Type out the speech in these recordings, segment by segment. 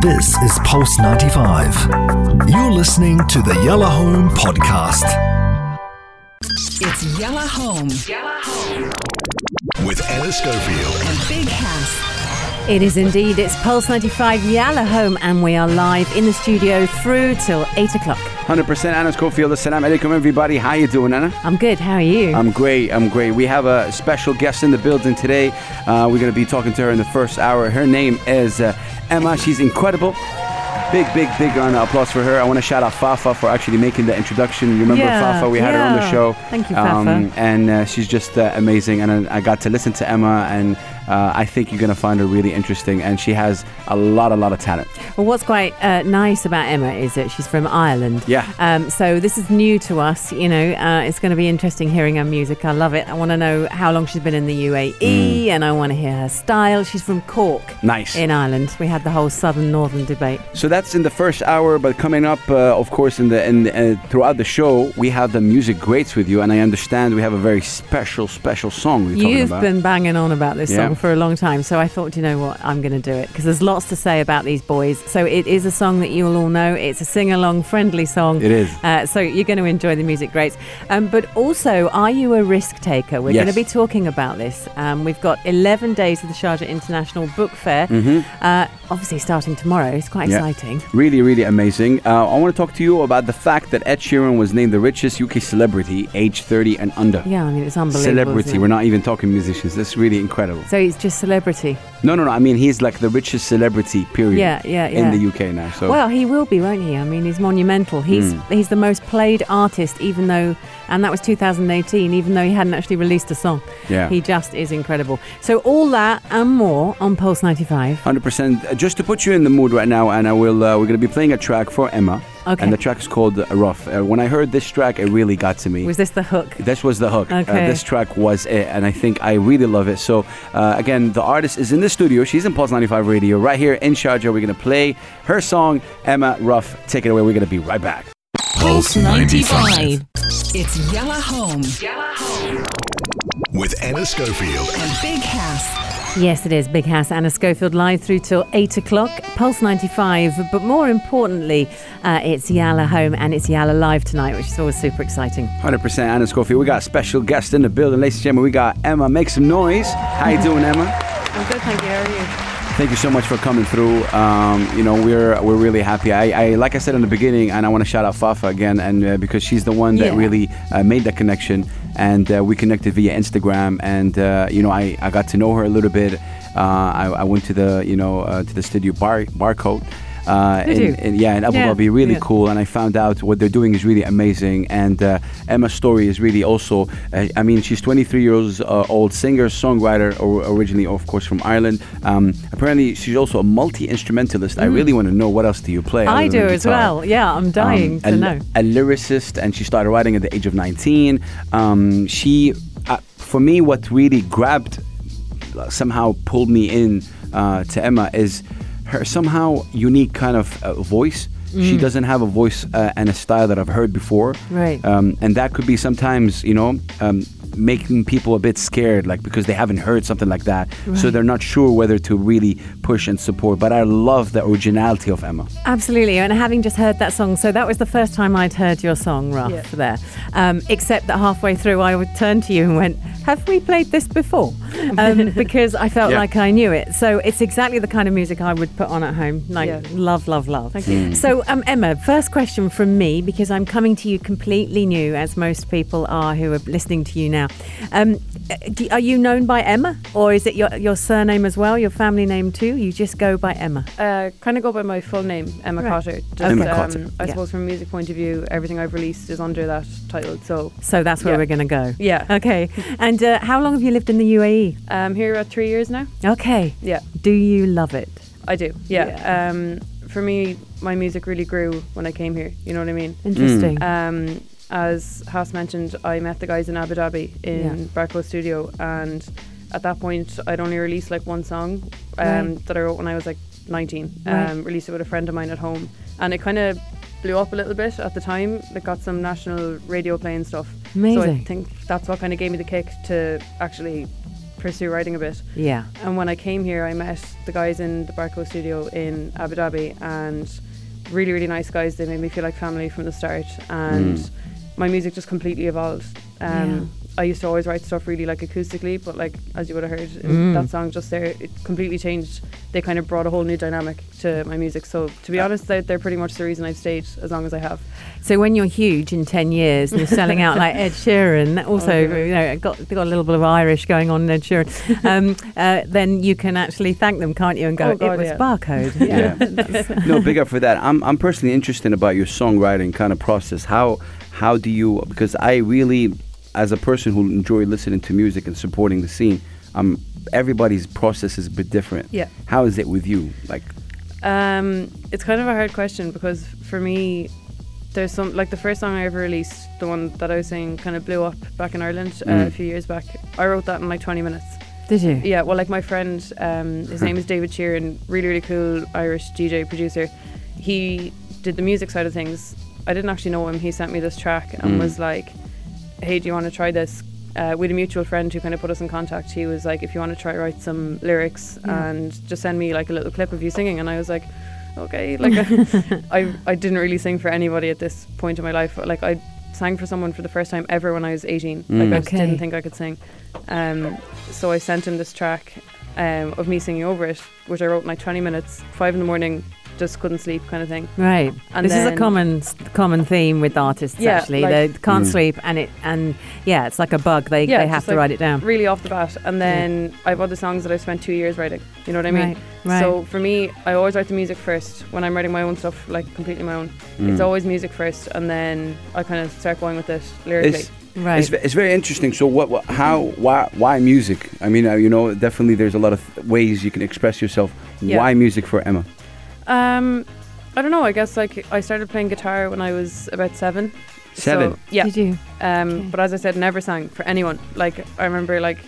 This is Pulse 95. You're listening to the Yalla Home Podcast. It's Yalla Home Yalla Home. With Anna Schofield. and Big House. It is indeed. It's Pulse 95 Yalla Home, and we are live in the studio through till 8 o'clock. 100% Anna Schofield. Assalamu alaikum, everybody. How you doing, Anna? I'm good. How are you? I'm great. I'm great. We have a special guest in the building today. Uh, we're going to be talking to her in the first hour. Her name is uh, Emma. She's incredible. Big, big, big round of applause for her. I want to shout out Fafa for actually making the introduction. You remember Yeah, Fafa? We had her on the show. Um, Thank you, Fafa. and uh, she's just uh, amazing. And I, I got to listen to Emma, and uh, I think you're going to find her really interesting. And she has a lot, a lot of talent. well, what's quite uh, nice about Emma is that she's from Ireland. Yeah. Um, so this is new to us. You know, uh, it's going to be interesting hearing her music. I love it. I want to know how long she's been in the UAE, and I want to hear her style. She's from Cork. Mm. Nice. In Ireland, we had the whole southern northern debate. So that's in the first hour, but coming up, uh, of course, in the in uh, throughout the show, we have the music greats with you, and I understand we have a very special, special song You've about. been banging on about this Yeah. song for a long time, so I thought, you know what, I'm going to do it because there's lots to say about these boys. So it is a song that you'll all know. It's a sing-along, friendly song. It is. Uh, so you're going to enjoy the music greats. Um, but also, are you a risk taker? We're Yes. going to be talking about this. Um, we've got 11 days of the Sharjah International Book Fair. Uh, obviously, starting tomorrow. It's quite Mm-hmm. Yeah. exciting. Really, really amazing. Uh, I want to talk to you about the fact that Ed Sheeran was named the richest UK celebrity, age 30 and under. Yeah, I mean, it's unbelievable. Celebrity. it? We're not even talking musicians. That's really incredible. So it's just celebrity. No, no, no. I mean, he's like the richest celebrity, period. Yeah, yeah, In the UK now. So Well, he will be, won't he? I mean, he's monumental. He's Hmm. he's the most played artist, even though, and that was 2018, even though he hadn't actually released a song. Yeah. He just is incredible. So all that and more on Pulse 95. 100%. Uh, Just to put you in the mood right now, and I will. Uh, we're going to be playing a track for Emma. Okay. And the track is called uh, Rough. Uh, when I heard this track, it really got to me. Was this the hook? This was the hook. Uh, Okay. this track was it, and I think I really love it. So, uh, again, the artist is in the studio. She's in Pulse 95 Radio right here in Sharjah. We're going to play her song, Emma Rough. Take it away. We're going to be right back. Pulse 95. It's Yalla Home With Anna Schofield. and Big House. Yes, it is. Big House Anna Schofield live through till 8 o'clock. Pulse 95. But more importantly, uh, it's Yalla Home and it's Yalla Live tonight, which is always super exciting. 100% Anna Schofield. We got a special guest in the building. Ladies and gentlemen, we got Emma. Make some noise. How you doing, Emma? I'm good, thank you. How are you? Thank you so much for coming through. Um, you know, we're we're really happy. I, I like I said in the beginning, and I want to shout out Fafa again, and uh, because she's the one that Yeah. really uh, made that connection, and uh, we connected via Instagram, and uh, you know, I, I got to know her a little bit. Uh, I, I went to the you know uh, to the studio bar barcode. Uh, Did in, in- yeah, in Abu Yeah, Dhabi, really yeah. cool. And I found out what they're doing is really amazing. And uh, Emma's story is really also, uh, I mean, she's 23 years uh, old, singer, songwriter, or originally, of course, from Ireland. Um, apparently, she's also a multi instrumentalist. I really want to know what else do you play? Mm. I do as well. Yeah, I'm dying Um, to a, know. a lyricist, and she started writing at the age of 19. Um, she, uh, for me, what really grabbed, somehow pulled me in uh, to Emma is her somehow unique kind of uh, voice. She doesn't have a voice uh, and a style that I've heard before, Mm. Right. Um, and that could be sometimes, you know, um, making people a bit scared, like because they haven't heard something like that, so they're not sure whether to really push and support. But I love the originality of Emma. Absolutely, and having just heard that song, so that was the first time I'd heard your song, Rough, Yeah. there. Um, except that halfway through, I would turn to you and went, "Have we played this before?" Um, because I felt Yeah. like I knew it. So it's exactly the kind of music I would put on at home. Like Yeah. love, love, love. Thank you. So, um, Emma, first question from me because I'm coming to you completely new, as most people are who are listening to you now. Um, do, are you known by Emma, or is it your your surname as well, your family name too? You just go by Emma. Uh, kind of go by my full name, Emma Right. Cotter. Just, Emma um, Cotter. I Yeah. suppose from a music point of view, everything I've released is under that title. So, So that's where Yeah. we're going to go. yeah. Okay. And uh, how long have you lived in the UAE? I'm here about three years now. Okay. Yeah, Do you love it? I do. Yeah. Um, for me, my music really grew when I came here. You know what I mean? Interesting. Um, as Hass mentioned, I met the guys in Abu Dhabi in Yeah. Barco Studio, and at that point, I'd only released like one song um, Right. that I wrote when I was like 19. Right. Um, released it with a friend of mine at home, and it kind of blew up a little bit at the time. It got some national radio play and stuff. So I think that's what kind of gave me the kick to actually pursue writing a bit. Yeah. And when I came here, I met the guys in the Barco studio in Abu Dhabi, and really, really nice guys. They made me feel like family from the start, and Mm. my music just completely evolved. Um, I used to always write stuff really like acoustically, but like as you would have heard Mm. that song just there, it completely changed. They kind of brought a whole new dynamic to my music. So to be honest, they're, they're pretty much the reason I've stayed as long as I have. So when you're huge in ten years and you're selling out like Ed Sheeran, that also Oh, yeah. you know got they got a little bit of Irish going on in Ed Sheeran, um, uh, then you can actually thank them, can't you? And go, Oh, God, it was yeah. barcode. Yeah. no, big up for that. I'm, I'm personally interested about your songwriting kind of process. How how do you? Because I really, as a person who enjoy listening to music and supporting the scene, um, everybody's process is a bit different. Yeah. How is it with you? Like, Um, it's kind of a hard question because for me, there's some like the first song I ever released, the one that I was saying kind of blew up back in Ireland uh, Mm. a few years back. I wrote that in like 20 minutes. Did you? Yeah, well, like my friend, um, his name is David Sheeran, really, really cool Irish DJ producer. He did the music side of things. I didn't actually know him. He sent me this track and Mm. was like, "Hey, do you want to try this?" Uh, we had a mutual friend who kind of put us in contact. He was like, "If you want to try write some lyrics and just send me like a little clip of you singing," and I was like, "Okay." Like, I I didn't really sing for anybody at this point in my life. Like, I sang for someone for the first time ever when I was 18. Like, Mm. I just Okay. didn't think I could sing. Um, so I sent him this track um, of me singing over it, which I wrote in like 20 minutes, five in the morning, just couldn't sleep, kind of thing. Right. And this is a common common theme with artists Yeah, actually. like- they can't Mm. sleep and it and yeah, it's like a bug. They Yeah, they have to like write it down. Really off the bat. And then I've other songs that I've spent two years writing. You know what I mean? Right, right. So for me, I always write the music first when I'm writing my own stuff, like completely my own. It's Mm. always music first, and then I kind of start going with it lyrically. It's, Right. it's, it's very interesting. So, what, what, how, why, why music? I mean, uh, you know, definitely there's a lot of ways you can express yourself. Yeah. Why music for Emma? Um, I don't know. I guess like I started playing guitar when I was about seven. Seven. So, yeah. Did you? Um, Okay. But as I said, never sang for anyone. Like I remember, like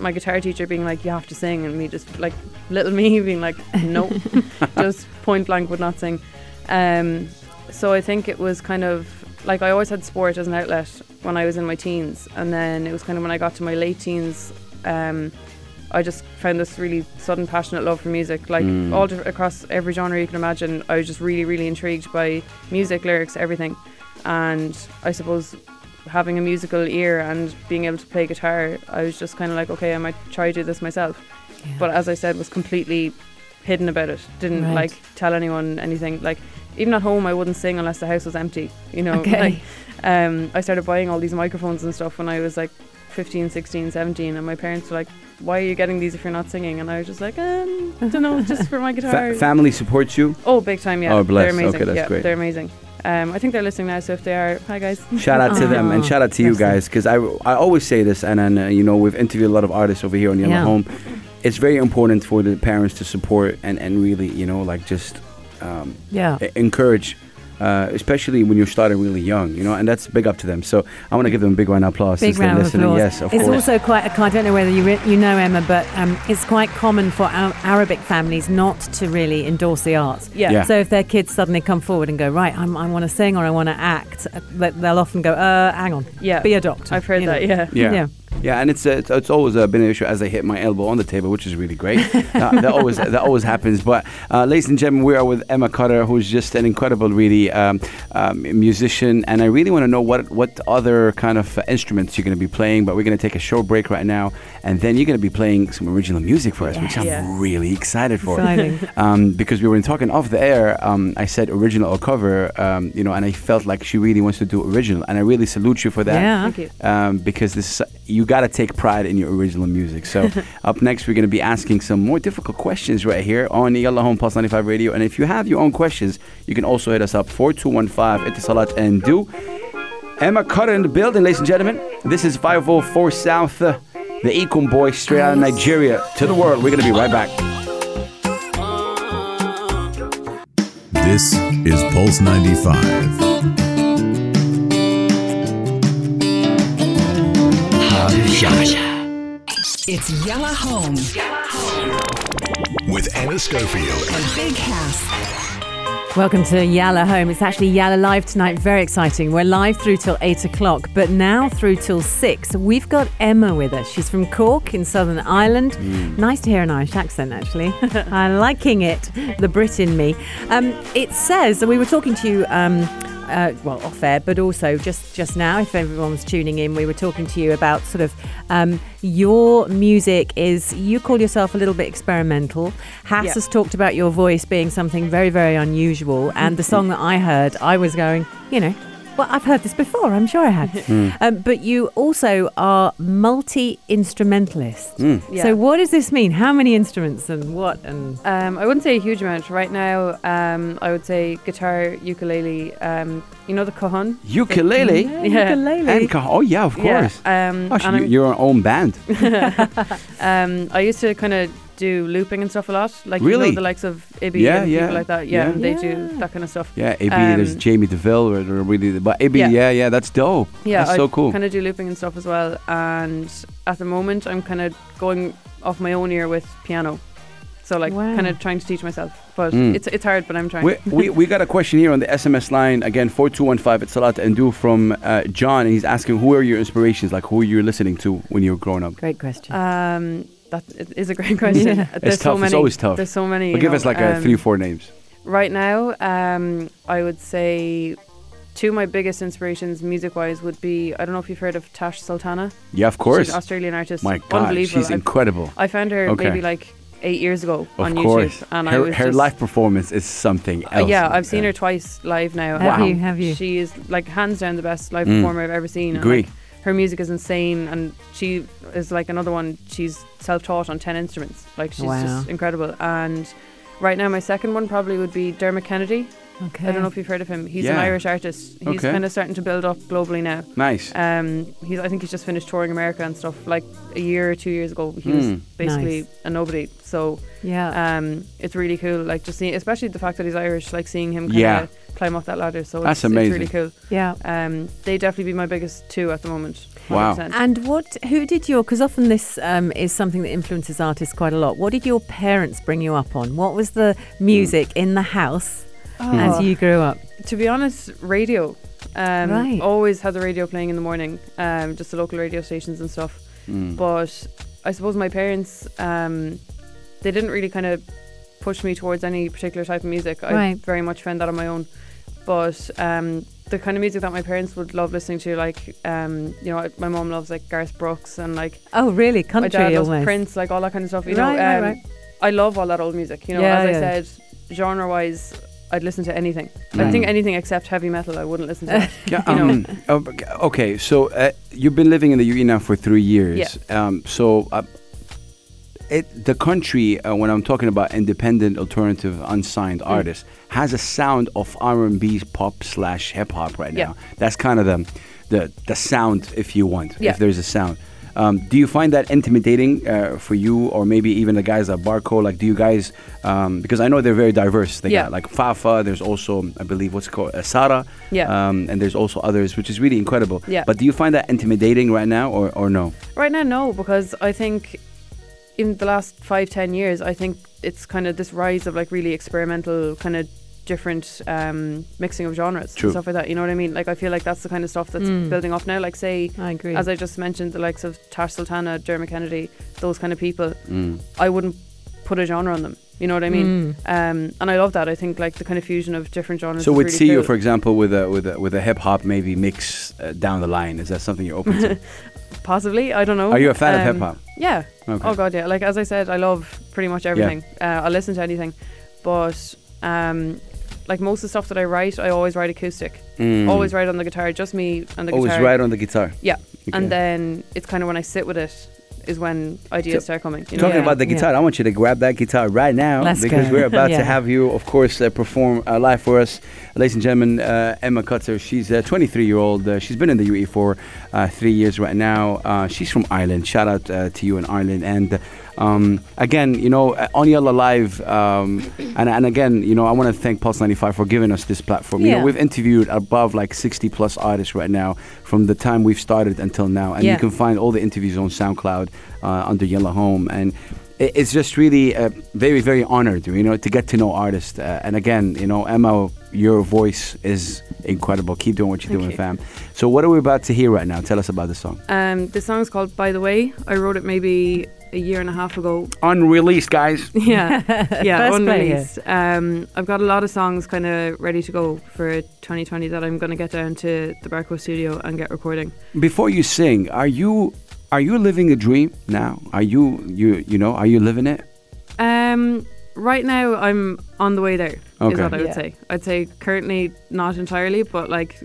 my guitar teacher being like, "You have to sing," and me just like little me being like, "No," just point blank would not sing. Um, so I think it was kind of like I always had sport as an outlet when I was in my teens, and then it was kind of when I got to my late teens. Um, I just found this really sudden passionate love for music, like Mm. all di- across every genre you can imagine. I was just really, really intrigued by music, lyrics, everything. And I suppose having a musical ear and being able to play guitar, I was just kind of like, okay, I might try to do this myself. Yeah. But as I said, was completely hidden about it. Didn't Right. like tell anyone anything. Like even at home, I wouldn't sing unless the house was empty. You know, Okay. like um, I started buying all these microphones and stuff when I was like 15, 16, 17, and my parents were like, "Why are you getting these if you're not singing?" And I was just like, um, "I don't know, just for my guitar." Fa- family supports you. oh, big time, yeah. Oh, bless. They're amazing. Okay, that's yeah, great. they're amazing. Um, I think they're listening now, so if they are, hi guys. Shout out to them and shout out to you guys because I, I always say this and then uh, you know we've interviewed a lot of artists over here on Yellow Yeah. Home. It's very important for the parents to support and, and really you know like just um, Yeah. encourage, uh, especially when you're starting really young, you know, and that's big up to them. So I want to give them a big round of applause. Big round of listening. applause. Yes, of it's course. also quite. a- I don't know whether you re- you know Emma, but um, it's quite common for Arabic families not to really endorse the arts. Yeah. Yeah. So if their kids suddenly come forward and go, right, I'm, I want to sing or I want to act, uh, they- they'll often go, uh, hang on, Yeah. be a doctor. I've heard you know. that. Yeah. Yeah. Yeah. Yeah, and it's uh, it's, it's always uh, been an issue as I hit my elbow on the table, which is really great. that, that always that always happens. But uh, ladies and gentlemen, we are with Emma Cotter, who's just an incredible, really um, um, musician, and I really want to know what what other kind of uh, instruments you're going to be playing. But we're going to take a short break right now, and then you're going to be playing some original music for us, which I'm Yeah. really excited for. Exciting. Um, because we were talking off the air, um, I said original or cover, um, you know, and I felt like she really wants to do original, and I really salute you for that Yeah. Thank you. um, because this you got to take pride in your original music. So up next, we're going to be asking some more difficult questions right here on Yalla Home Pulse 95 Radio. And if you have your own questions, you can also hit us up 4215 Etisalat and du. Emma Cotter in the building, ladies and gentlemen. This is 504 South, uh, the Econ Boy, straight out of Nigeria to the world. We're going to be right back. This is Pulse 95. It's Yalla Home With Anna Schofield. on Big House. Welcome to Yalla Home. It's actually Yalla Live tonight. Very exciting. We're live through till 8 o'clock, but now through till 6. We've got Emma with us. She's from Cork in Southern Ireland. Nice to hear an Irish accent, actually. I'm liking it, the Brit in me. Um, it says, we were talking to you. Um, uh, well, off air, but also just just now, if everyone's tuning in, we were talking to you about sort of um, your music is. You call yourself a little bit experimental. Hass Yeah. has talked about your voice being something very, very unusual. And the song that I heard, I was going, you know, well, I've heard this before. I'm sure I have. Um, but you also are multi instrumentalist. Yeah. So what does this mean? How many instruments and what? And Um, I wouldn't say a huge amount right now. Um, I would say guitar, ukulele. Um, you know the cajon. Ukulele. Yeah. ukulele. And ca- oh yeah, of course. Yeah. Um, Oh, so you, I'm- your own band. um, I used to kind of do looping and stuff a lot, like you know the likes of Ibby Yeah, and yeah, people like that. Yeah, yeah. they Yeah. do that kind of stuff. Yeah, AB, Um, there's Jamie DeVille, or, or really, but AB, yeah. Yeah. yeah, that's dope. Yeah, that's I so cool. kind of do looping and stuff as well. And at the moment, I'm kind of going off my own ear with piano. So like, Wow. kind of trying to teach myself, but Mm. it's it's hard. But I'm trying. We, we, we got a question here on the SMS line again 4215 Etisalat and du from uh, John and he's asking who are your inspirations like who you're listening to when you were growing up Great question. Um, that it is a great question. Yeah. There's It's so tough, it's many. always tough. There's so many. but you give us like uh, um, three four names Right now, um, I would say two of my biggest inspirations, music-wise, would be I don't know if you've heard of Tash Sultana. yeah of course She's an Australian artist. my god Unbelievable. she's I've- incredible I found her Okay. maybe like eight years ago of on course YouTube, and I her, was her just, live performance is something Uh, else yeah, I've seen her twice live now. Have and you? Have you? She is like hands down the best live Mm. performer I've ever seen. and, like, her music is insane, and she is like another one. She's self-taught on ten instruments. Like she's Wow. just incredible. And right now, my second one probably would be Dermot Kennedy. Okay. I don't know if you've heard of him. He's an Irish artist. He's Okay. kind of starting to build up globally now. nice Um, he's I think he's just finished touring America and stuff. Like a year or two years ago, he was Mm. basically Nice. a nobody. So Yeah. um, it's really cool. Like just seeing, especially the fact that he's Irish. Like seeing him kind of Yeah. climb up that ladder. So That's it's, amazing. It's really cool. yeah. Um, they definitely be my biggest two at the moment. Wow. 100%. And what? Who did your? Because often this um, is something that influences artists quite a lot. What did your parents bring you up on? What was the music in the house as Oh, you grew up? to be honest, radio. Um, Right. Always had the radio playing in the morning. Um, just the local radio stations and stuff. Mm. But I suppose my parents, um, they didn't really kind of push me towards any particular type of music. I Right. very much found that on my own. But um, the kind of music that my parents would love listening to, like, um, you know, my mom loves like Garth Brooks and like Oh, really? country my Country dad loves almost. Prince, like all that kind of stuff. You Right, know, right, um, right. I love all that old music. You know, Yeah, as yeah. I said, genre-wise, I'd listen to anything. I Right. think anything except heavy metal, I wouldn't listen to. Yeah, um, oh, okay, so uh, you've been living in the UE now for three years. Um, so uh, it, the country, uh, when I'm talking about independent, alternative, unsigned Mm. artists, has a sound of R&B, pop slash hip hop right now. Yeah. now. That's kind of the, the the sound, if you want, Yeah. if there's a sound. Um, do you find that intimidating uh, for you, or maybe even the guys at Barco? Like, do you guys? Um, because I know they're very diverse. They Yeah. got like Fafa. There's also, I believe, what's called, uh, Sara. Yeah. Um, and there's also others, which is really incredible. Yeah. But do you find that intimidating right now, or, or no? Right now, no, because I think in the last five, ten years, I think it's kind of this rise of like really experimental, kind of different um, mixing of genres True. and stuff like that. You know what I mean? Like I feel like that's the kind of stuff that's Mm. building up now. Like say, I agree. as I just mentioned, the likes of Tash Sultana, Dermot Kennedy, those kind of people. Mm. I wouldn't put a genre on them. You know what I mean? Mm. Um, and I love that. I think like the kind of fusion of different genres. So is we'd really see you, cool. for example, with a with a with a hip hop maybe mix uh, down the line. Is that something you're open to? possibly. I don't know. Are you a fan of Um, hip hop? Yeah. Okay. Oh god, yeah. Like as I said, I love pretty much everything. Uh, I listen to anything, but um, like most of the stuff that I write, I always write acoustic. Mm. Always write on the guitar, just me and the guitar. Always write on the guitar. Yeah. Okay. And then it's kind of when I sit with it is when ideas So- start coming. You know? Talking Yeah, about the yeah. guitar, I want you to grab that guitar right now Let's because go. we're about Yeah. to have you, of course, uh, perform uh, live for us, ladies and gentlemen. Uh, Emma Cotter, she's a 23 year old. Uh, she's been in the UE for uh, three years right now. Uh, she's from Ireland. Shout out uh, to you in Ireland. And um, again, you know, uh, on Yalla Live, um, and, and again, you know, I want to thank Pulse 95 for giving us this platform. You Yeah. know, we've interviewed above like 60 plus artists right now from the time we've started until now, and Yeah. you can find all the interviews on SoundCloud uh, under Yalla Home. And it's just really uh, very, very honored, you know, to get to know artists. Uh, and again, you know, Emma, your voice is incredible. Keep doing what you're Thank doing, you. fam. So, what are we about to hear right now? Tell us about the song. Um, the is called "By the Way." I wrote it maybe a year and a half ago. Unreleased, guys. Yeah, yeah, First unreleased. Um, I've got a lot of songs kind of ready to go for 2020 that I'm going to get down to the Barco studio and get recording. Before you sing, are you are you living a dream now? Are you you you know are you living it? Um, right now, I'm on the way there. Is Okay. what I would Yeah. say. I'd say currently not entirely, but like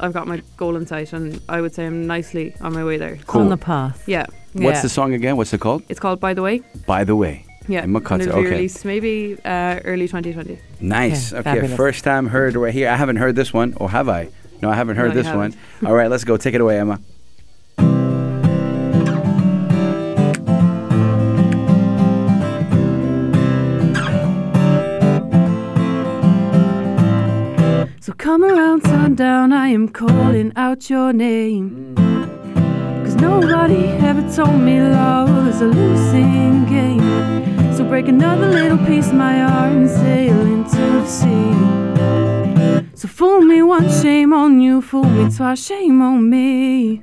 I've got my goal in sight, and I would say I'm nicely on my way there. Cool. On the path. Yeah, What's Yeah. the song again? What's it called? it's called "By the Way." By the way. Yeah, Emma and Cotter, it'll be okay. released maybe uh, early 2020. Nice. Okay, Okay, first time heard right here. I haven't heard this one, or have I? No, I haven't heard No, this one. All right, let's go. Take it away, Emma. Sundown, I am calling out your name. Cause nobody ever told me love is a losing game. So break another little piece of my heart and sail into the sea. So fool me once, shame on you. Fool me twice, shame on me.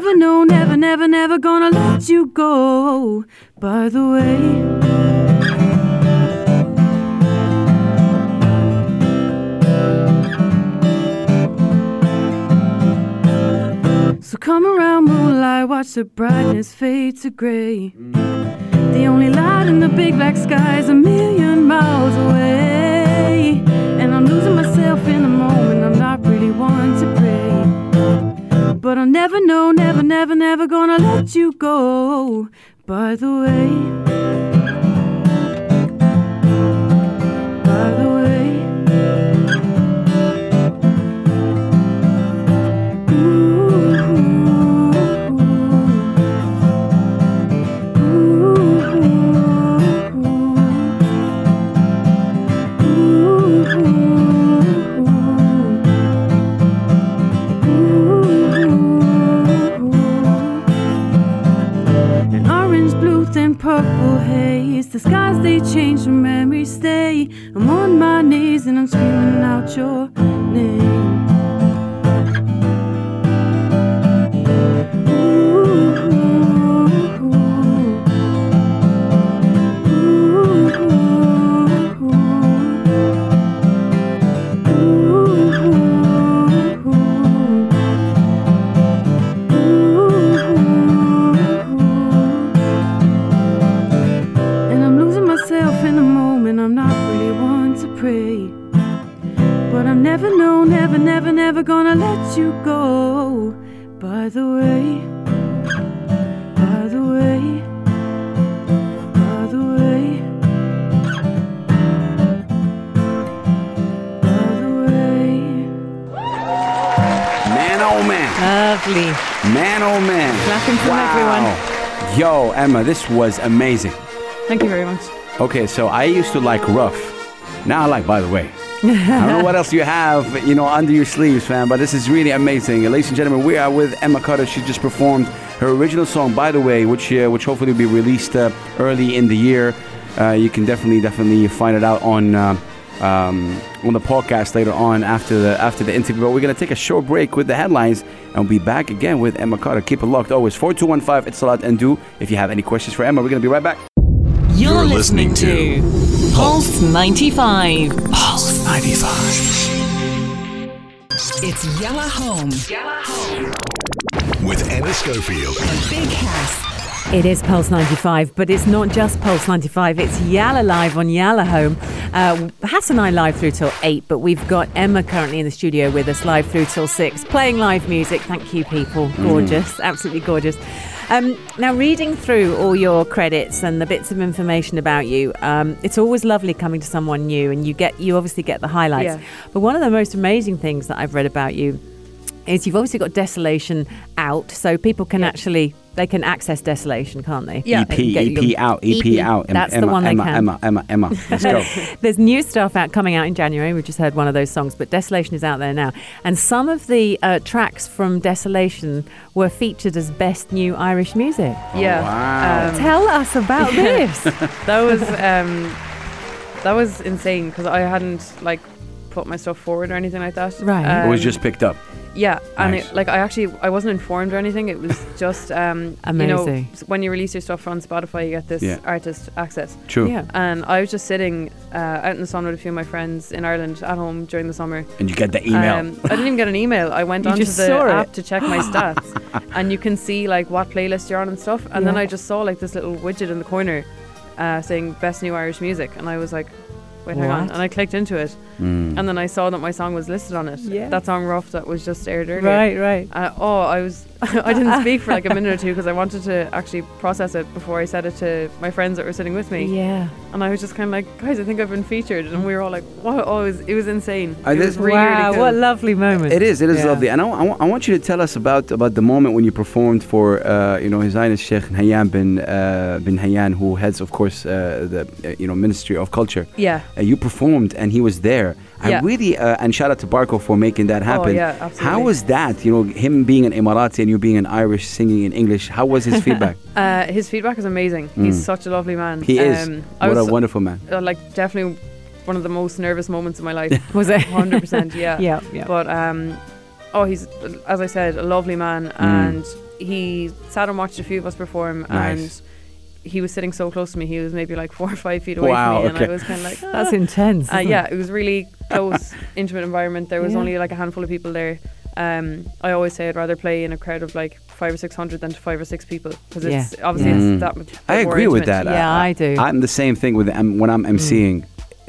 Never, no, never, never, never gonna let you go. By the way. So come around moonlight, watch the brightness fade to gray. The only light in the big black sky is a million miles away. Never know, never, never, never gonna let you go. By the way. By the way. The skies they change, the memories stay. I'm on my knees and I'm screaming out your name. Never, never gonna let you go. By the way, by the way, by the way, by the way. Man, oh man. Lovely. Man, oh man. Clapping from wow. Everyone. Yo, Emma, this was amazing. Thank you very much. Okay, so I used to like rough. Now I like, by the way. I don't know what else you have, you know, under your sleeves, fam, but this is really amazing. Ladies and gentlemen, we are with Emma Carter. She just performed her original song, by the way, which uh, which hopefully will be released uh, early in the year. Uh, you can definitely, definitely find it out on uh, um, on the podcast later on after the after the interview. But we're gonna take a short break with the headlines, and we'll be back again with Emma Carter. Keep it locked. Always four two one five. Etisalat and du. If you have any questions for Emma, we're gonna be right back. You're, You're listening, listening to Pulse 95. Pulse 95. It's Yalla Home. Yalla Home. With Emma Schofield. And Big House. It is Pulse 95, but it's not just Pulse 95, it's Yalla Live on Yalla Home. Uh, Hass and I live through till 8, but we've got Emma currently in the studio with us live through till 6, playing live music. Thank you, people. Gorgeous, absolutely gorgeous. Um, now, reading through all your credits and the bits of information about you, um, it's always lovely coming to someone new, and you get you obviously get the highlights. Yeah. But one of the most amazing things that I've read about you is you've obviously got Desolation out, so people can Yeah. actually they can access Desolation, can't they? Yeah. EP, They EP you- out, EP, EP, out. Emma, that's the Emma, one they Emma, can. Emma, Emma, Emma. Let's go. There's new stuff out coming out in January. We've just heard one of those songs, but Desolation is out there now. And some of the uh, tracks from Desolation were featured as best new Irish music. Yeah. Wow. Um, Tell us about this. that was um, that was insane because I hadn't like put my stuff forward or anything like that. Right. it was Um, just picked up. yeah, and it, like I actually I wasn't informed or anything. It was just um, You know, Amazing. when you release your stuff on Spotify, you get this Yeah. artist access. True. yeah. And I was just sitting uh, out in the sun with a few of my friends in Ireland at home during the summer. And you get the email. Um, I didn't even get an email. I went onto the saw it. app to check my stats, and you can see like what playlist you're on and stuff. And then I just saw like this little widget in the corner uh, saying "Best New Irish Music," and I was like, "Wait, hang on!" What? And I clicked into it, Mm. and then I saw that my song was listed on it. Yeah. That song "Rough" that was just aired earlier. Right, right. Uh, oh, I was I didn't speak for like a minute or two because I wanted to actually process it before I said it to my friends that were sitting with me. Yeah. And I was just kind of like, guys, I think I've been featured, and we were all like, what? Oh, it was, it was insane. Uh, it was really, wow, really cool. what a lovely moment. It is. It is Yeah. lovely, and I, I, I want you to tell us about about the moment when you performed for uh, you know His Highness Sheikh Nahyan bin uh, bin Nahyan, who heads, of course, uh, the uh, you know Ministry of Culture. Yeah. Uh, you performed, and he was there. I Yeah. really uh, and shout out to Barco for making that happen. yeah, absolutely. How was that? You know, him being an Emirati and you being an Irish singing in English. How was his feedback? Uh, his feedback is amazing. He's such a lovely man. Mm. he is. Um, I what a wonderful man. uh, like definitely one of the most nervous moments of my life. Was it? Hundred percent. Yeah. Yeah, yeah. But um, oh, he's as I said, a lovely man, Mm. and he sat and watched a few of us perform, Nice. and he was sitting so close to me. He was maybe like four or five feet away Wow, from me, and. I was kind of like, ah. That's intense. Uh, yeah, it? it was really close, intimate environment. There was Yeah. only like a handful of people there. Um, I always say I'd rather play in a crowd of like five or six hundred than to five or six people because it's obviously Yeah. it's that much. I more agree with that. Yeah, I do. I'm the same thing with um, when I'm emceeing.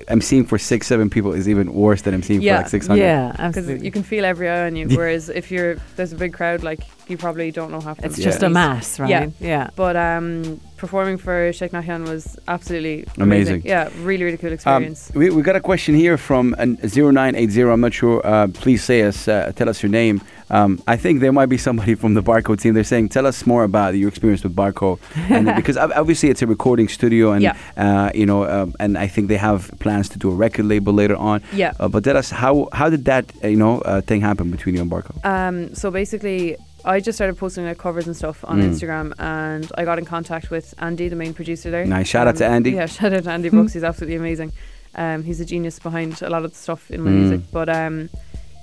Emceeing for six, seven people is even worse than emceeing Yeah. for like 600. Yeah, Because you can feel every eye on you. Whereas if you're there's a big crowd, like you probably don't know half. of it's them. just Yeah. a mass, right? Yeah. yeah. But um, performing for Sheikh Nahyan was absolutely Amazing. amazing. Yeah, really, really cool Um, experience. we, we got a question here from an 0980. I'm not sure. Uh, please say us, uh, tell us your name. Um, I think there might be somebody from the Barco team. They're saying, tell us more about your experience with Barco, and because obviously it's a recording studio, and Yeah. uh, you know, um, and I think they have plans to do a record label later on. Yeah. Uh, but tell us how how did that uh, you know uh, thing happen between you and Barco? Um, so basically, I just started posting like covers and stuff on Mm. Instagram, and I got in contact with Andy, the main producer there. Nice. Shout out to Um, Andy. Yeah, shout out to Andy Brooks. He's absolutely amazing. Um, he's a genius behind a lot of the stuff in my Mm. music. But um,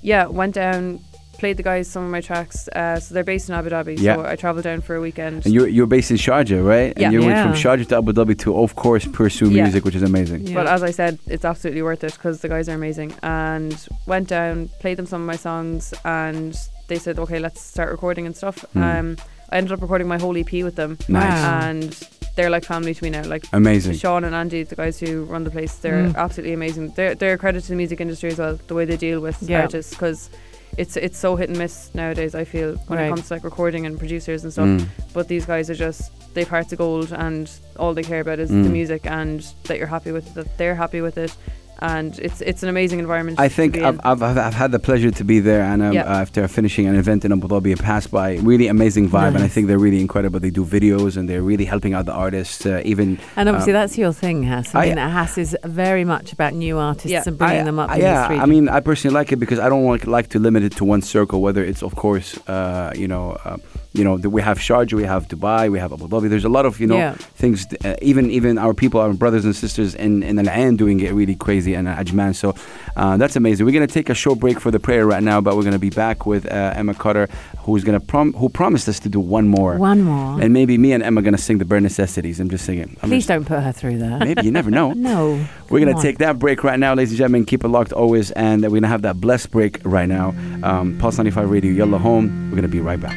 yeah, went down, played the guys some of my tracks. Uh, so they're based in Abu Dhabi. Yeah. So I travelled down for a weekend. And you're, you're based in Sharjah, right? Yeah. And you went from Sharjah to Abu Dhabi to, of course, pursue Yeah. music, which is amazing. Yeah. But as I said, it's absolutely worth it because the guys are amazing. And went down, played them some of my songs, and they said, okay, let's start recording and stuff. Mm. Um, I ended up recording my whole EP with them. Nice. And they're like family to me now. Like Amazing. Sean and Andy, the guys who run the place, they're Mm. absolutely amazing. They're they're a credit to the music industry as well. The way they deal with Yeah. artists because it's it's so hit and miss nowadays. I feel when Right. it comes to like recording and producers and stuff. Mm. But these guys are just they've hearts of gold, and all they care about is Mm. the music and that you're happy with it, that they're happy with it, and it's it's an amazing environment. I think I've. I've, I've, I've had the pleasure to be there, and um, Yeah. uh, after finishing an event in Abu Dhabi, I passed by. Really amazing vibe, and I think they're really incredible. They do videos, and they're really helping out the artists. Uh, even And obviously, um, that's your thing, Hass. I I- mean, Hass is very much about new artists Yeah. and bringing I- them up I- in yeah, this. I mean, I personally like it because I don't like, like to limit it to one circle. Whether it's, of course, uh, you know, uh, you know, we have Sharjah, we have Dubai, we have Abu Dhabi. There's a lot of you know Yeah. things. Uh, even even our people, our brothers and sisters in in Al Ain doing it really crazy and Ajman. So uh, that's amazing. We're gonna take a short break for the prayer right now, but we're gonna be back with uh, Emma Cotter, who's gonna prom- who promised us to do one more. One more. And maybe me and Emma are gonna sing the bare necessities. I'm just singing. I'm Please just- don't put her through that. Maybe you never know. No. We're going to on. take that break right now, ladies and gentlemen. Keep it locked always. And we're going to have that blessed break right now. Um, Pulse 95 Radio, Yalla Home. We're going to be right back.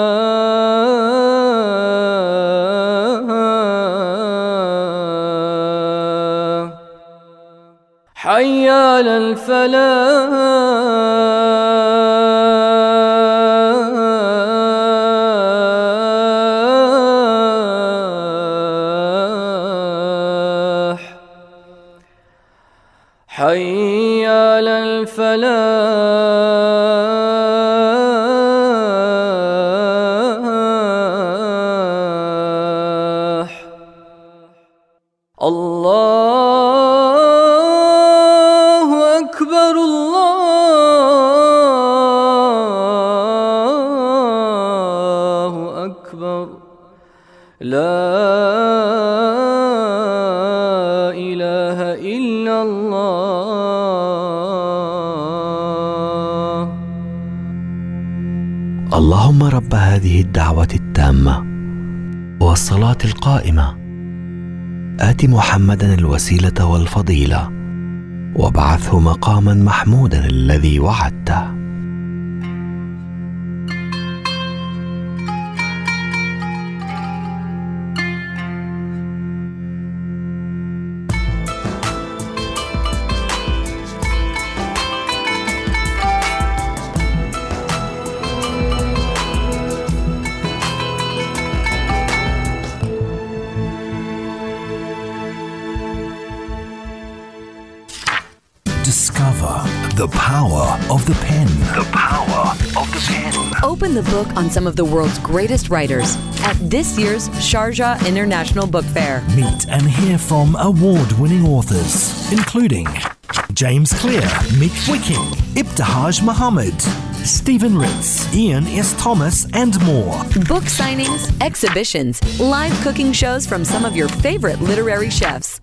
الفلاح. التامه والصلاة القائمة. آت محمدا الوسيلة والفضيلة. وابعثه مقاما محمودا الذي وعدته. Book on some of the world's greatest writers at this year's Sharjah International Book Fair. Meet and hear from award winning authors, including James Clear, Mick Wicking, Ibtihaj Muhammad, Stephen Ritz, Ian S. Thomas, and more. Book signings, exhibitions, live cooking shows from some of your favorite literary chefs.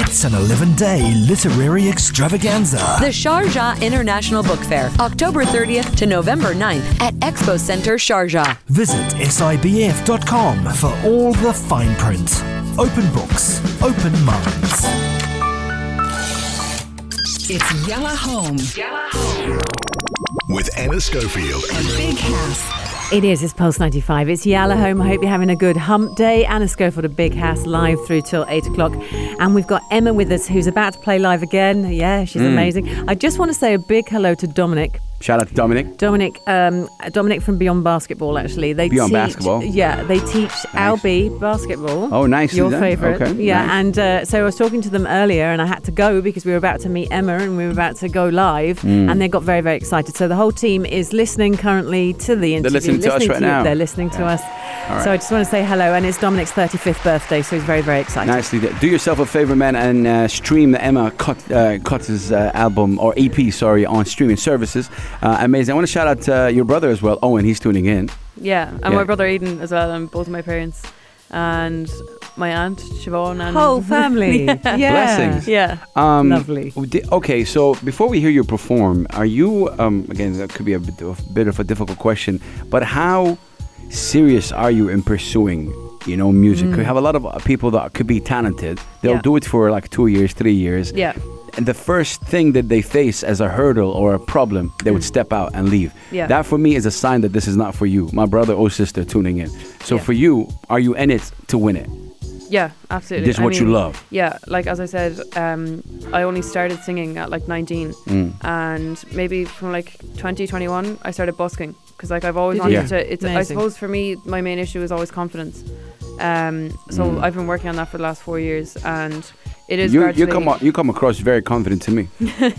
It's an 11 day literary extravaganza. The Sharjah International Book Fair, October 30th to November 9th at Expo Center, Sharjah. Visit sibf.com for all the fine print. Open books, open minds. It's Yalla Home. With Anna Schofield. And Big House. It is. It's Pulse 95. It's Yalla Home. I hope you're having a good hump day. Anna Schofield, a big house, live through till 8 o'clock. And we've got Emma with us, who's about to play live again. Yeah, she's hmm. amazing. I just want to say a big hello to Dominic. Shout out to Dominic. Dominic, um, Dominic from Beyond Basketball. Actually, they Beyond teach, Basketball? Yeah, they teach Albi basketball. Oh, nice. Your favorite, okay, yeah. nice. And uh, so I was talking to them earlier, and I had to go because we were about to meet Emma, and we were about to go live, Mm. and they got very, very excited. So the whole team is listening currently to the interview. They're listening to us right you. now. They're listening to us. All So I just want to say hello, and it's Dominic's 35th birthday, so he's very, very excited. Nicely done. Do yourself a favor, man, and uh, stream the Emma uh, Cuts' uh, album, or EP, sorry, on streaming services. Uh, amazing. I want to shout out uh, your brother as well, Owen. He's tuning in. Yeah, and Yeah. my brother Eden as well, and both of my parents, and my aunt Siobhan, and Whole family. yeah. Blessings. Yeah, Um, Lovely. Okay, so before we hear you perform, are you, um, again, that could be a bit of, bit of a difficult question, but how serious are you in pursuing you know music we have a lot of uh, people that could be talented they'll Yeah. do it for like two years three years Yeah. and the first thing that they face as a hurdle or a problem they would step out and leave Mm. Yeah. that for me is a sign that this is not for you my brother or sister tuning in so Yeah. for you are you in it to win it Yeah, absolutely. This is I what you love. Yeah, like as I said, um, I only started singing at like 19, Mm. and maybe from like 2021, I started busking because like I've always Did wanted you? to. It's I suppose for me, my main issue is always confidence. Um, so Mm. I've been working on that for the last four years, and it is you, you come o- you come across very confident to me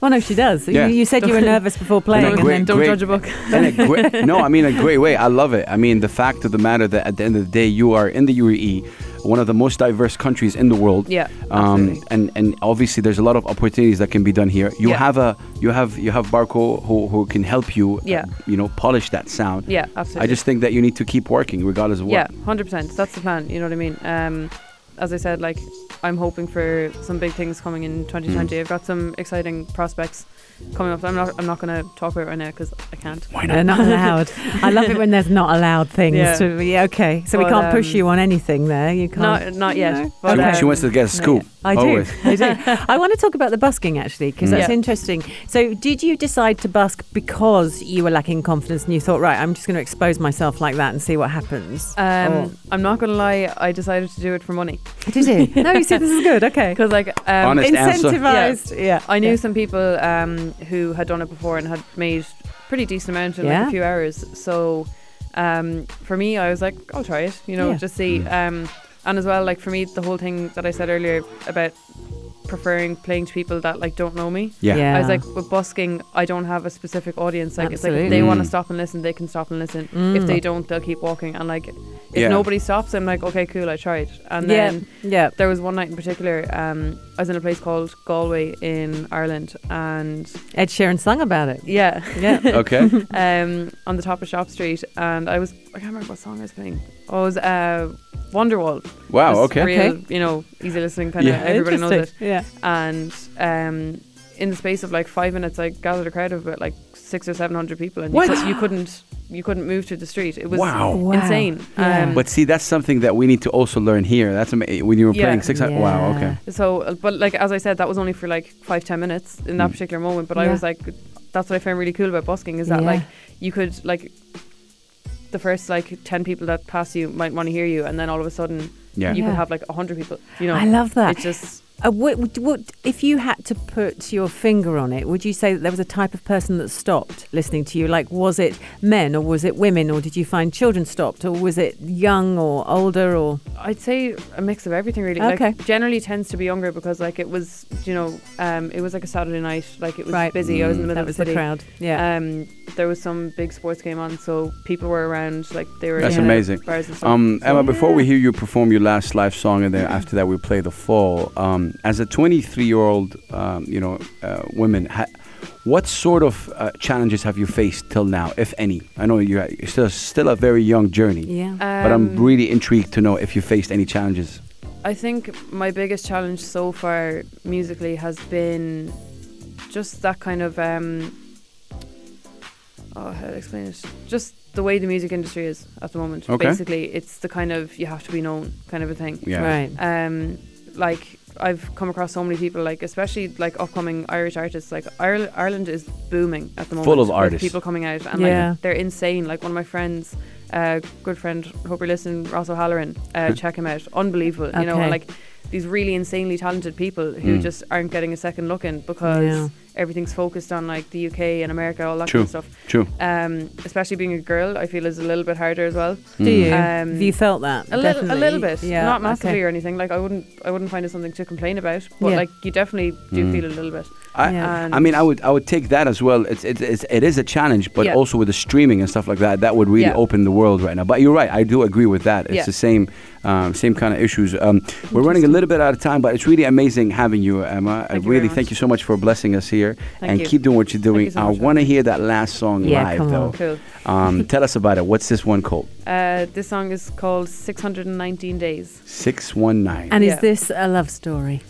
Well, no, she does. Yeah. You, you said you were nervous before playing, a and great- then Don't judge a book. in a great, no, I mean a great way. I love it. I mean the fact of the matter that at the end of the day, you are in the UAE, one of the most diverse countries in the world. Yeah, Um, and and obviously there's a lot of opportunities that can be done here. You Yeah. have a you have you have Barco who, who can help you. uh, Yeah. you know, polish that sound. Yeah, absolutely. I just think that you need to keep working regardless of what. Yeah, hundred percent. That's the plan. You know what I mean? Um, as I said, like I'm hoping for some big things coming in 2020. Mm. I've got some exciting prospects coming up. I'm not. I'm not going to talk about it right now because I can't. Why They're not? not allowed. I love it when there's not allowed things. Yeah. To be, okay, so we can't push um, you on anything there. You can't. Not not yet. No. But, Okay. She wants to get a scoop. I do. I do. I want to talk about the busking actually because Mm. that's Yeah. interesting. So, did you decide to busk because you were lacking confidence and you thought, right, I'm just going to expose myself like that and see what happens? Um, Or- I'm not going to lie. I decided to do it for money did you? no, you see, this is good. Okay. because, like, um, Honest answer. Incentivized. Yeah. I knew Yeah. some people um, who had done it before and had made pretty decent amount in like a few hours. So um, for me, I was like, I'll try it. You know, Yeah. just see. Um, and as well, like for me, the whole thing that I said earlier about preferring playing to people that like don't know me. Yeah. Yeah. I was like, with busking, I don't have a specific audience. Like, it's like if Absolutely. they want to Mm. stop and listen, they can stop and listen. Mm. If they don't, they'll keep walking. And like, if Yeah. nobody stops, I'm like, okay, cool, I tried. And yeah. then yeah. there was one night in particular. Um, I was in a place called Galway in Ireland, and Ed Sheeran sung about it. yeah, Yeah. Okay. um, on the top of Shop Street, and I was I can't remember what song I was playing. Oh, it was uh, Wonderwall. Wow. Just Okay. real, Okay. you know, easy listening kind of. Yeah. Everybody knows it. Yeah. And um, in the space of like five minutes, I gathered a crowd of about like six or seven hundred people, and What? You, could, you couldn't you couldn't move through the street. It was Wow. Wow. insane. Yeah. Um, But see, that's something that we need to also learn here. That's ama- when you were Yeah. playing six. Wow. Okay. So, uh, but like as I said, that was only for like five ten minutes in that Mm. particular moment. But I was like, that's what I found really cool about busking is that Yeah. like you could like the first like ten people that pass you might want to hear you, and then all of a sudden Yeah. you Yeah. could have like a hundred people. You know, I love that. It's just Uh, what, what, what, if you had to put your finger on it, would you say that there was a type of person that stopped listening to you? Like, was it men or was it women, or did you find children stopped, or was it young or older, or I'd say a mix of everything really. Okay. Like generally tends to be younger because like it was you know um it was like a Saturday night like it was Right. busy. I was in the middle that of was the the crowd? Yeah. Um, there was some big sports game on, so people were around. Like they were. That's in amazing. Bars and stuff. Um, So- Emma, before we hear you perform your last live song, and then after that we play the fall. Um, as a 23-year-old, um, you know, uh, woman, ha- what sort of uh, challenges have you faced till now, if any? I know you're, you're still still a very young journey, yeah. but I'm Um, really intrigued to know if you faced any challenges. I think my biggest challenge so far musically has been just that kind of um oh how to explain it just the way the music industry is at the moment Okay. basically it's the kind of you have to be known kind of a thing Yeah. Right. um like I've come across so many people like especially like upcoming Irish artists like Ireland, Ireland is booming at the moment Full of with artists. people coming out and Yeah. like they're insane like one of my friends uh, good friend hope you're listening Ross O'Halloran uh, check him out unbelievable you know and, like these really insanely talented people who Mm. just aren't getting a second look in because Yeah. Everything's focused on like the UK and America all that True. kind of stuff True. um, especially being a girl I feel is a little bit harder as well Do you? Um, Have you felt that? a little, a little bit, Yeah. not massively okay. or anything. Like I wouldn't, I wouldn't find it something to complain about. But Yeah. like you definitely do Mm. feel a little bit. I, Yeah. I mean, I would I would take that as well. It's it, it's, it is a challenge, but Yeah. also with the streaming and stuff like that, that would really Yeah. open the world right now. But you're right, I do agree with that. It's Yeah. the same um, same kind of issues. Um, we're running a little bit out of time, but it's really amazing having you, Emma. I Thank you really thank you so much for blessing us here, Thank and you. keep doing what you're doing. you so I want to hear that last song Yeah, live, come on. though. Cool. Um, tell us about it. What's this one called? Uh, this song is called 619 Days. Six one nine. And Yeah. is this a love story?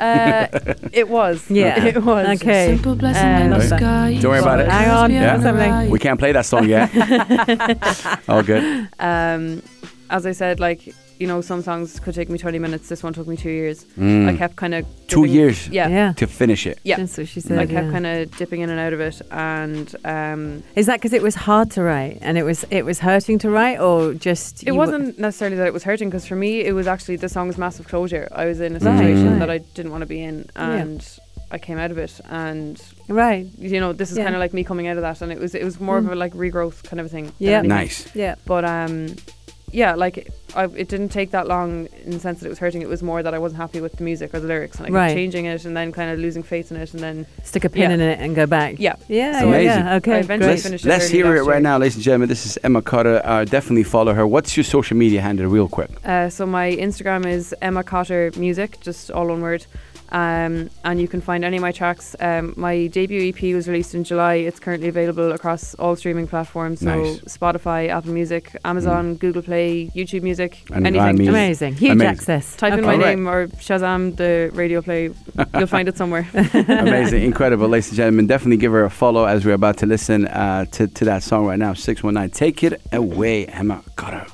Uh, it was. Yeah. It was. Okay. Simple blessing Uh, in the sky. Don't worry about it. Hang on, Yeah. something. We can't play that song yet. All good. Um, as I said, like you know, some songs could take me 20 minutes. This one took me two years. Mm. I kept kind of Two years Yeah. Yeah. to finish it. Yeah. That's what she said. I kept yeah. kind of dipping in and out of it, and um, Is that because it was hard to write and it was it was hurting to write, or just it wasn't necessarily that it was hurting. Because for me, it was actually the song's massive closure. I was in a situation right. that I didn't want to be in, and I came out of it. And right? you know, this is Yeah. kind of like me coming out of that, and it was it was more Mm. of a like regrowth kind of a thing. Yeah. Nice. Yeah. But um, yeah, like I, it didn't take that long in the sense that it was hurting. It was more that I wasn't happy with the music or the lyrics, and I kept changing it, and then kind of losing faith in it, and then Stick a pin Yeah. in it and go back. yeah, Yeah. It's yeah, amazing. yeah. Okay. I eventually great. finished it Let's hear it right year. now, ladies and gentlemen. This is Emma Cotter. Uh, definitely follow her. What's your social media handle, real quick? Uh, so my Instagram is Emma Cotter Music, just all one word. Um, and you can find any of my tracks. Um, my debut EP was released in July. It's currently available across all streaming platforms. So Nice. Spotify, Apple Music, Amazon, Google Play, YouTube Music, And anything. Vine Music. Amazing. Huge Amazing. access. Type in my Alright. name or Shazam the radio play. You'll find it somewhere. Amazing, incredible, ladies and gentlemen. Definitely give her a follow as we're about to listen uh, to, to that song right now. 619. Take it away, Emma Cotter.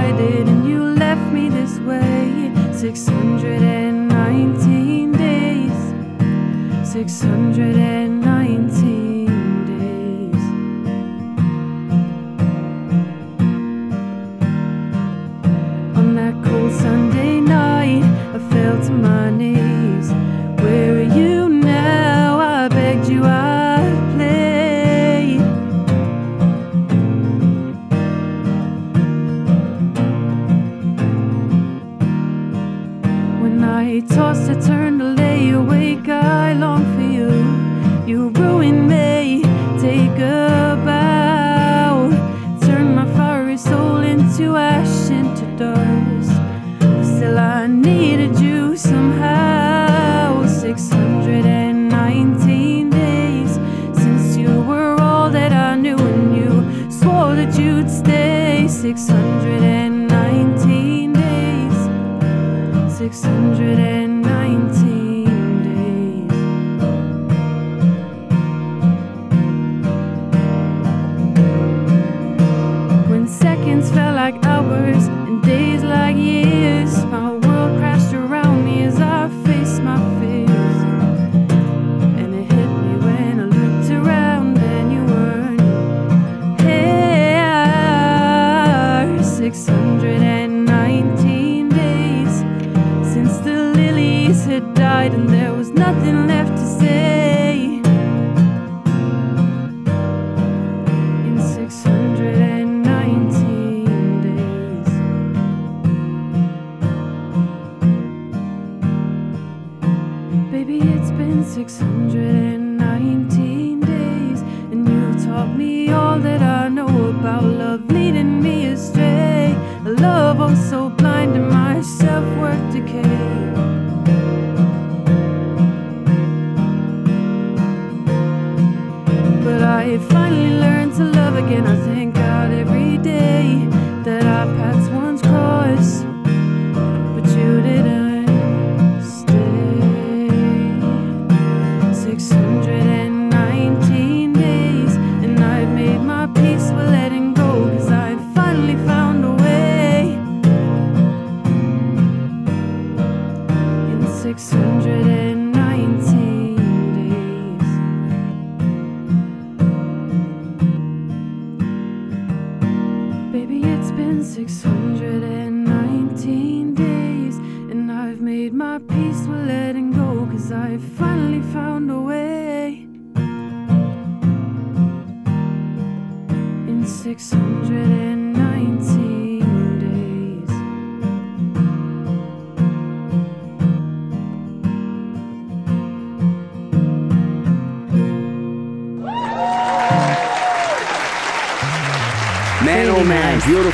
and you left me this way. 600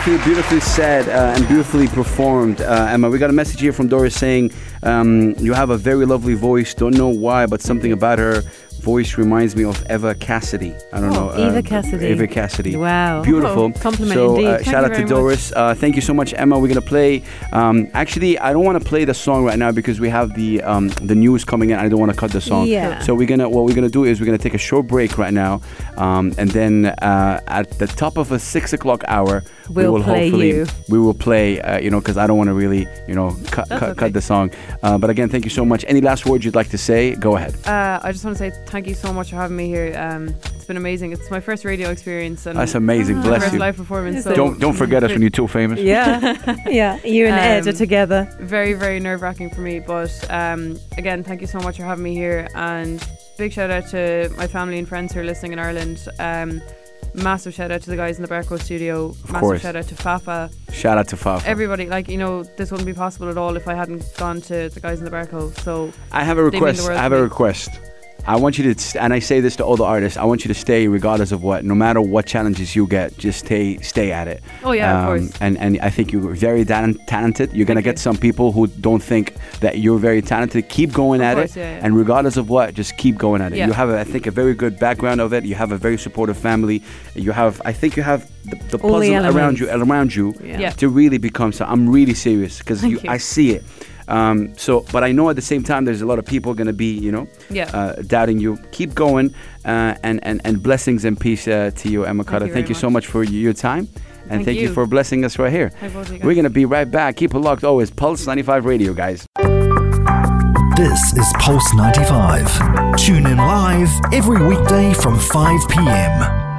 Beautifully, beautifully said uh, and beautifully performed, uh, Emma. We got a message here from Doris saying um, you have a very lovely voice. Don't know why, but something about her voice reminds me of Eva Cassidy. I don't Oh, know. Eva Cassidy. Eva Cassidy. Wow. Beautiful. Oh, compliment so, indeed. Uh, shout out to Doris. Uh, thank you so much, Emma. We're gonna play. Um, actually, I don't want to play the song right now because we have the um, the news coming in. I don't want to cut the song. Yeah. So we're gonna what we're gonna do is we're gonna take a short break right now, um, and then uh, at the top of a six o'clock hour, we We'll play hopefully you. we will play. Uh, you know, because I don't want to really you know cut That's cut, okay. cut the song. Uh, but again, thank you so much. Any last words you'd like to say? Go ahead. Uh, I just want to say thank you so much for having me here. Um, it's been amazing. It's my first radio experience. And That's amazing. Bless first you. live performance. So Don't don't forget us when you're too famous. Yeah, yeah. You and Ed are Um, together. very very nerve wracking for me but um, again thank you so much for having me here and big shout out to my family and friends who are listening in Ireland um, massive shout out to the guys in the Barco studio massive course. shout out to Fafa Shout out to Fafa. everybody like you know this wouldn't be possible at all if I hadn't gone to the guys in the Barco so I have a They mean the request. I have a request. I want you to, and I say this to all the artists. I want you to stay, regardless of what, no matter what challenges you get, just stay, stay at it. Oh, yeah, of Um, course. And and I think you're very tan- talented. You're gonna Thank get some people who don't think that you're very talented. Keep going Of at course, it, yeah, yeah. and regardless of what, just keep going at it. Yeah. You have, I think, a very good background of it. You have a very supportive family. You have, I think, you have the, the All the puzzle around you, around you, to really become. So I'm really serious because. I see it. Um, so, but I know at the same time, there's a lot of people going to be, you know, Yeah. uh, doubting you. Keep going, uh, and, and and blessings and peace uh, to you, Emma Cotter. you Thank you so much for your time, and Thank thank, you. you. for blessing us right here. Hi, both of you We're gonna be right back. Keep it locked. Always Pulse 95 Radio, guys. This is Pulse 95. Tune in live every weekday from 5 p.m.